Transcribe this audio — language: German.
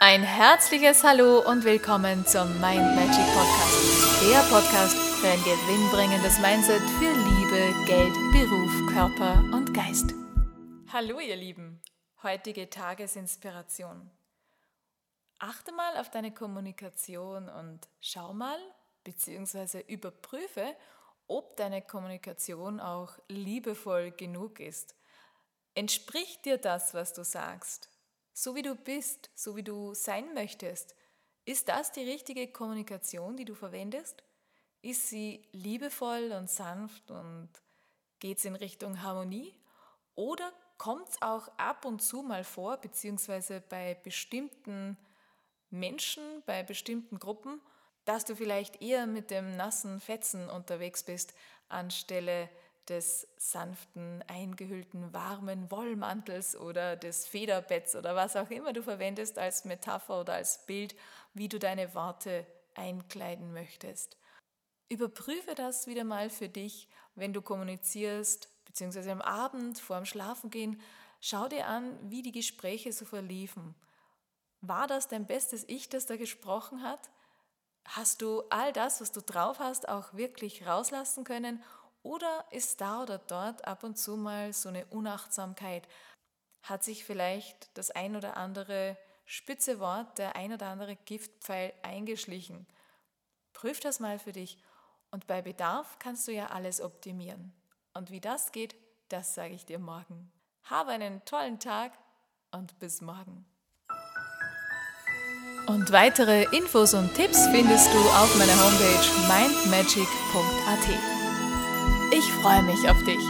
Ein herzliches Hallo und willkommen zum Mind Magic Podcast. Der Podcast für ein gewinnbringendes Mindset für Liebe, Geld, Beruf, Körper und Geist. Hallo ihr Lieben, heutige Tagesinspiration. Achte mal auf deine Kommunikation und schau mal bzw. überprüfe, ob deine Kommunikation auch liebevoll genug ist. Entspricht dir das, was du sagst? So wie du bist, so wie du sein möchtest. Ist das die richtige Kommunikation, die du verwendest? Ist sie liebevoll und sanft und geht es in Richtung Harmonie? Oder kommt es auch ab und zu mal vor, beziehungsweise bei bestimmten Menschen, bei bestimmten Gruppen, dass du vielleicht eher mit dem nassen Fetzen unterwegs bist, anstelle des sanften, eingehüllten, warmen Wollmantels oder des Federbetts oder was auch immer du verwendest als Metapher oder als Bild, wie du deine Worte einkleiden möchtest. Überprüfe das wieder mal für dich, wenn du kommunizierst, beziehungsweise am Abend vor dem Schlafengehen. Schau dir an, wie die Gespräche so verliefen. War das dein bestes Ich, das da gesprochen hat? Hast du all das, was du drauf hast, auch wirklich rauslassen können? Oder ist da oder dort ab und zu mal so eine Unachtsamkeit? Hat sich vielleicht das ein oder andere spitze Wort, der ein oder andere Giftpfeil eingeschlichen? Prüf das mal für dich und bei Bedarf kannst du ja alles optimieren. Und wie das geht, das sage ich dir morgen. Habe einen tollen Tag und bis morgen. Und weitere Infos und Tipps findest du auf meiner Homepage mindmagic.at. Ich freue mich auf dich.